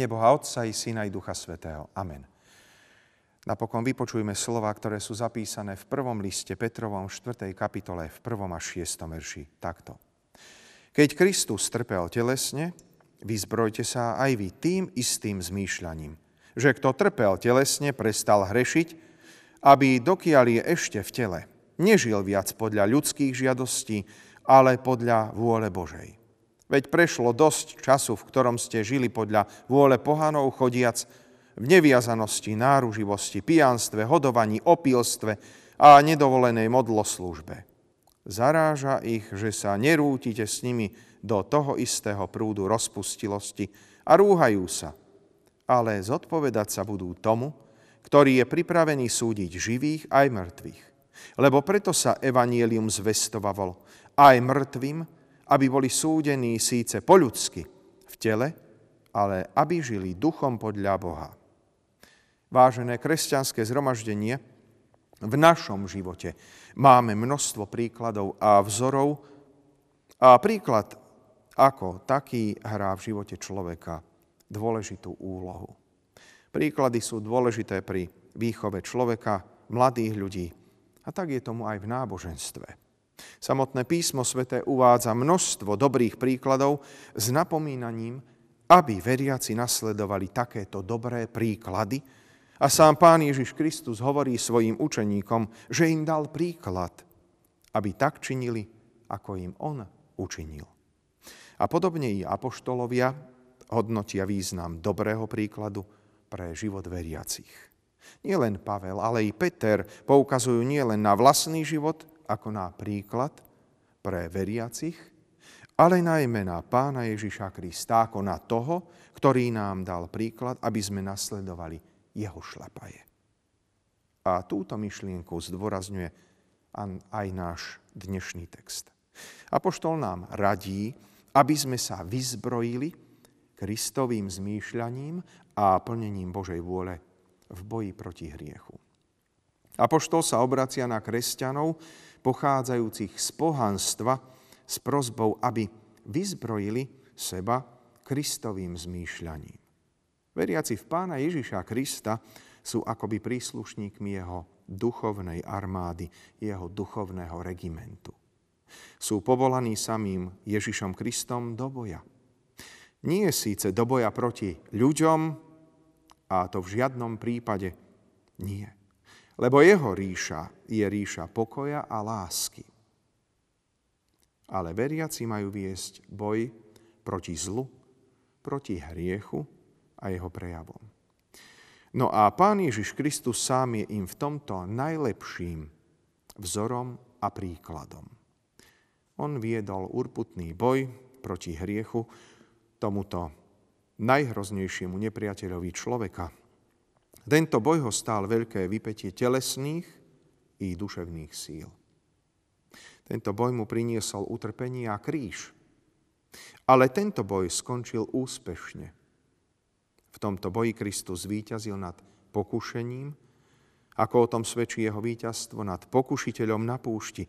Mene Boha Otca i Syna i Ducha Svetého. Amen. Napokon vypočujme slova, ktoré sú zapísané v prvom liste Petrovom 4. kapitole v 1. a 6. verši takto. Keď Kristus trpel telesne, vyzbrojte sa aj vy tým istým zmýšľaním, že kto trpel telesne, prestal hrešiť, aby dokiaľ je ešte v tele, nežil viac podľa ľudských žiadostí, ale podľa vôle Božej. Veď prešlo dosť času, v ktorom ste žili podľa vôle pohanov, chodiac v neviazanosti, náruživosti, pijanstve, hodovaní, opilstve a nedovolenej modloslúžbe. Zaráža ich, že sa nerútite s nimi do toho istého prúdu rozpustilosti a rúhajú sa. Ale zodpovedať sa budú tomu, ktorý je pripravený súdiť živých aj mŕtvych. Lebo preto sa evanielium zvestovalo aj mŕtvým, aby boli súdení síce po ľudsky v tele, ale aby žili duchom podľa Boha. Vážené kresťanské zhromaždenie, v našom živote máme množstvo príkladov a vzorov a príklad ako taký hrá v živote človeka dôležitú úlohu. Príklady sú dôležité pri výchove človeka, mladých ľudí a tak je tomu aj v náboženstve. Samotné písmo svete uvádza množstvo dobrých príkladov s napomínaním, aby veriaci nasledovali takéto dobré príklady. A sám Pán Ježiš Kristus hovorí svojim učeníkom, že im dal príklad, aby tak činili, ako im On učinil. A podobne i apoštolovia hodnotia význam dobrého príkladu pre život veriacich. Nielen Pavel, ale i Peter poukazujú nielen na vlastný život, ako na príklad pre veriacich, ale najmä na pána Ježiša Krista, ako na toho, ktorý nám dal príklad, aby sme nasledovali jeho šlapaje. A túto myšlienku zdôrazňuje aj náš dnešný text. Apoštol nám radí, aby sme sa vyzbrojili Kristovým zmýšľaním a plnením Božej vôle v boji proti hriechu. Apoštol sa obracia na kresťanov, pochádzajúcich z pohanstva s prozbou, aby vyzbrojili seba Kristovým zmýšľaním. Veriaci v pána Ježiša Krista sú akoby príslušníkmi jeho duchovnej armády, jeho duchovného regimentu. Sú povolaní samým Ježišom Kristom do boja. Nie síce do boja proti ľuďom, a to v žiadnom prípade nie lebo jeho ríša je ríša pokoja a lásky. Ale veriaci majú viesť boj proti zlu, proti hriechu a jeho prejavom. No a Pán Ježiš Kristus sám je im v tomto najlepším vzorom a príkladom. On viedol urputný boj proti hriechu, tomuto najhroznejšiemu nepriateľovi človeka, tento boj ho stál veľké vypetie telesných i duševných síl. Tento boj mu priniesol utrpenie a kríž. Ale tento boj skončil úspešne. V tomto boji Kristus zvíťazil nad pokušením, ako o tom svedčí jeho víťazstvo nad pokušiteľom na púšti.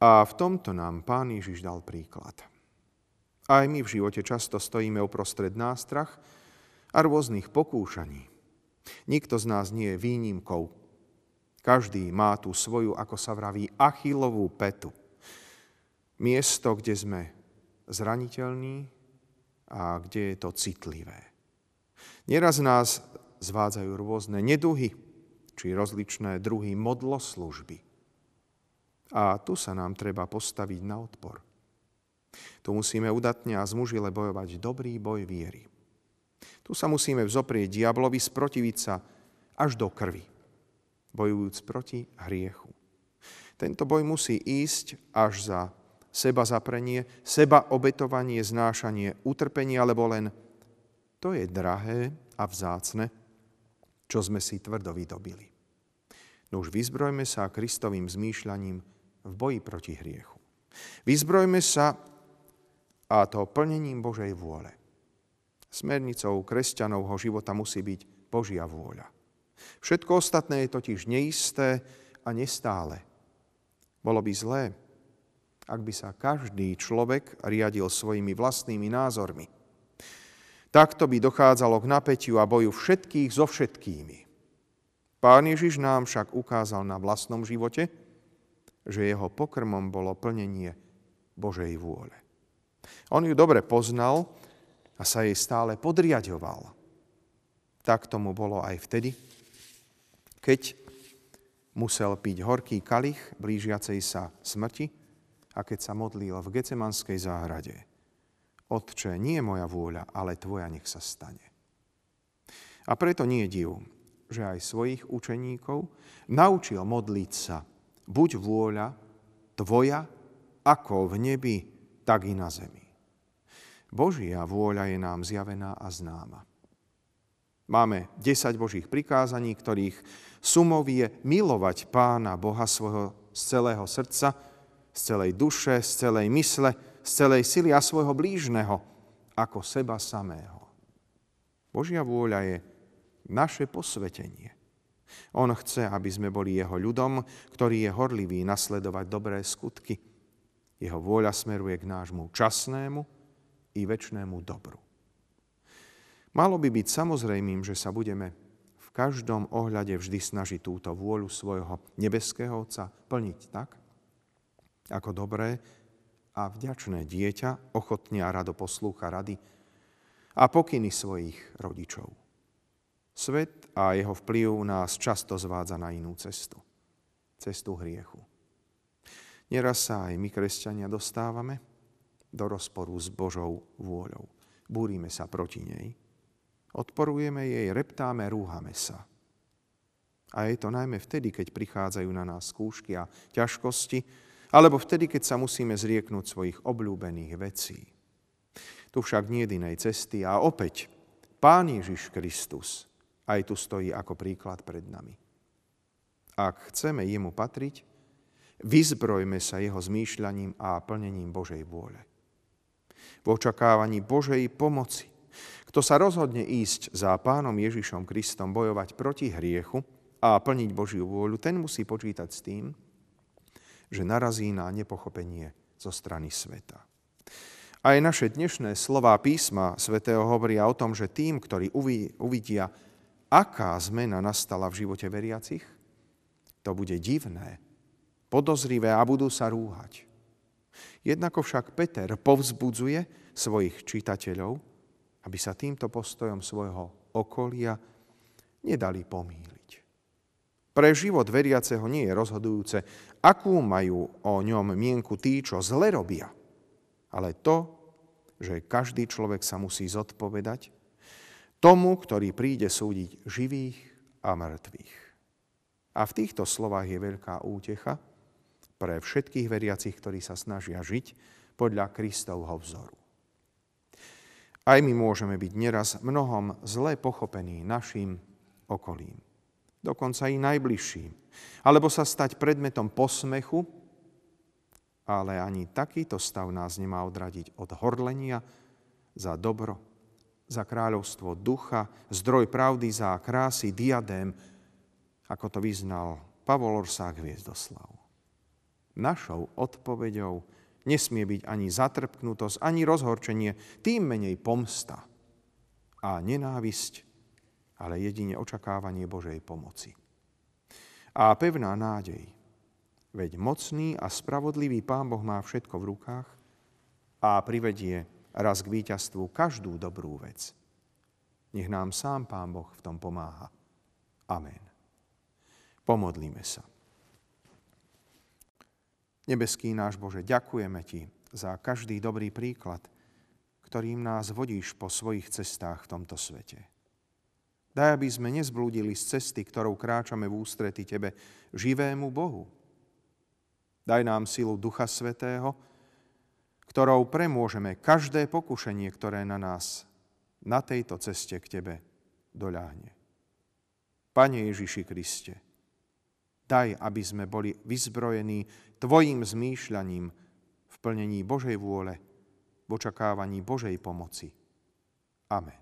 A v tomto nám Pán Ježiš dal príklad. Aj my v živote často stojíme uprostred nástrach a rôznych pokúšaní. Nikto z nás nie je výnimkou. Každý má tú svoju, ako sa vraví, achilovú petu. Miesto, kde sme zraniteľní a kde je to citlivé. Nieraz nás zvádzajú rôzne neduhy, či rozličné druhy modloslužby. A tu sa nám treba postaviť na odpor. Tu musíme udatne a zmužile bojovať dobrý boj viery. Tu sa musíme vzoprieť diablovi, sprotiviť sa až do krvi, bojujúc proti hriechu. Tento boj musí ísť až za seba zaprenie, seba obetovanie, znášanie, utrpenie, alebo len to je drahé a vzácne, čo sme si tvrdo vydobili. No už vyzbrojme sa Kristovým zmýšľaním v boji proti hriechu. Vyzbrojme sa a to plnením Božej vôle. Smernicou kresťanovho života musí byť Božia vôľa. Všetko ostatné je totiž neisté a nestále. Bolo by zlé, ak by sa každý človek riadil svojimi vlastnými názormi. Takto by dochádzalo k napätiu a boju všetkých so všetkými. Pán Ježiš nám však ukázal na vlastnom živote, že jeho pokrmom bolo plnenie Božej vôle. On ju dobre poznal a sa jej stále podriadoval. Tak tomu bolo aj vtedy, keď musel piť horký kalich blížiacej sa smrti a keď sa modlil v Gecemanskej záhrade. Otče, nie moja vôľa, ale tvoja nech sa stane. A preto nie je div, že aj svojich učeníkov naučil modliť sa buď vôľa tvoja, ako v nebi, tak i na zemi. Božia vôľa je nám zjavená a známa. Máme 10 Božích prikázaní, ktorých sumov je milovať Pána Boha svojho z celého srdca, z celej duše, z celej mysle, z celej sily a svojho blížneho ako seba samého. Božia vôľa je naše posvetenie. On chce, aby sme boli jeho ľudom, ktorý je horlivý nasledovať dobré skutky. Jeho vôľa smeruje k nášmu časnému i väčšnému dobru. Malo by byť samozrejmým, že sa budeme v každom ohľade vždy snažiť túto vôľu svojho nebeského Otca plniť tak, ako dobré a vďačné dieťa ochotne a rado poslúcha rady a pokyny svojich rodičov. Svet a jeho vplyv nás často zvádza na inú cestu. Cestu hriechu. Neraz sa aj my, kresťania, dostávame do rozporu s Božou vôľou. Búrime sa proti nej Odporujeme jej, reptáme, rúhame sa. A je to najmä vtedy, keď prichádzajú na nás skúšky a ťažkosti, alebo vtedy, keď sa musíme zrieknúť svojich obľúbených vecí. Tu však nie je inej cesty a opäť Pán Ježiš Kristus aj tu stojí ako príklad pred nami. Ak chceme jemu patriť, vyzbrojme sa jeho zmýšľaním a plnením Božej vôle. V očakávaní Božej pomoci kto sa rozhodne ísť za pánom Ježišom Kristom, bojovať proti hriechu a plniť Božiu vôľu, ten musí počítať s tým, že narazí na nepochopenie zo strany sveta. Aj naše dnešné slová písma svätého hovoria o tom, že tým, ktorí uvidia, aká zmena nastala v živote veriacich, to bude divné, podozrivé a budú sa rúhať. Jednako však Peter povzbudzuje svojich čitateľov, aby sa týmto postojom svojho okolia nedali pomýliť. Pre život veriaceho nie je rozhodujúce, akú majú o ňom mienku tí, čo zle robia, ale to, že každý človek sa musí zodpovedať tomu, ktorý príde súdiť živých a mŕtvych. A v týchto slovách je veľká útecha pre všetkých veriacich, ktorí sa snažia žiť podľa Kristovho vzoru. Aj my môžeme byť neraz mnohom zle pochopení našim okolím, dokonca i najbližším, alebo sa stať predmetom posmechu, ale ani takýto stav nás nemá odradiť od horlenia za dobro, za kráľovstvo ducha, zdroj pravdy za krásy, diadém, ako to vyznal Pavol Orsák Hviezdoslav. Našou odpoveďou Nesmie byť ani zatrpknutosť, ani rozhorčenie, tým menej pomsta a nenávisť, ale jedine očakávanie Božej pomoci. A pevná nádej, veď mocný a spravodlivý Pán Boh má všetko v rukách a privedie raz k víťazstvu každú dobrú vec. Nech nám sám Pán Boh v tom pomáha. Amen. Pomodlíme sa. Nebeský náš Bože, ďakujeme Ti za každý dobrý príklad, ktorým nás vodíš po svojich cestách v tomto svete. Daj, aby sme nezblúdili z cesty, ktorou kráčame v ústrety Tebe, živému Bohu. Daj nám silu Ducha Svetého, ktorou premôžeme každé pokušenie, ktoré na nás na tejto ceste k Tebe doľahne. Pane Ježiši Kriste, Daj, aby sme boli vyzbrojení Tvojim zmýšľaním v plnení Božej vôle, v očakávaní Božej pomoci. Amen.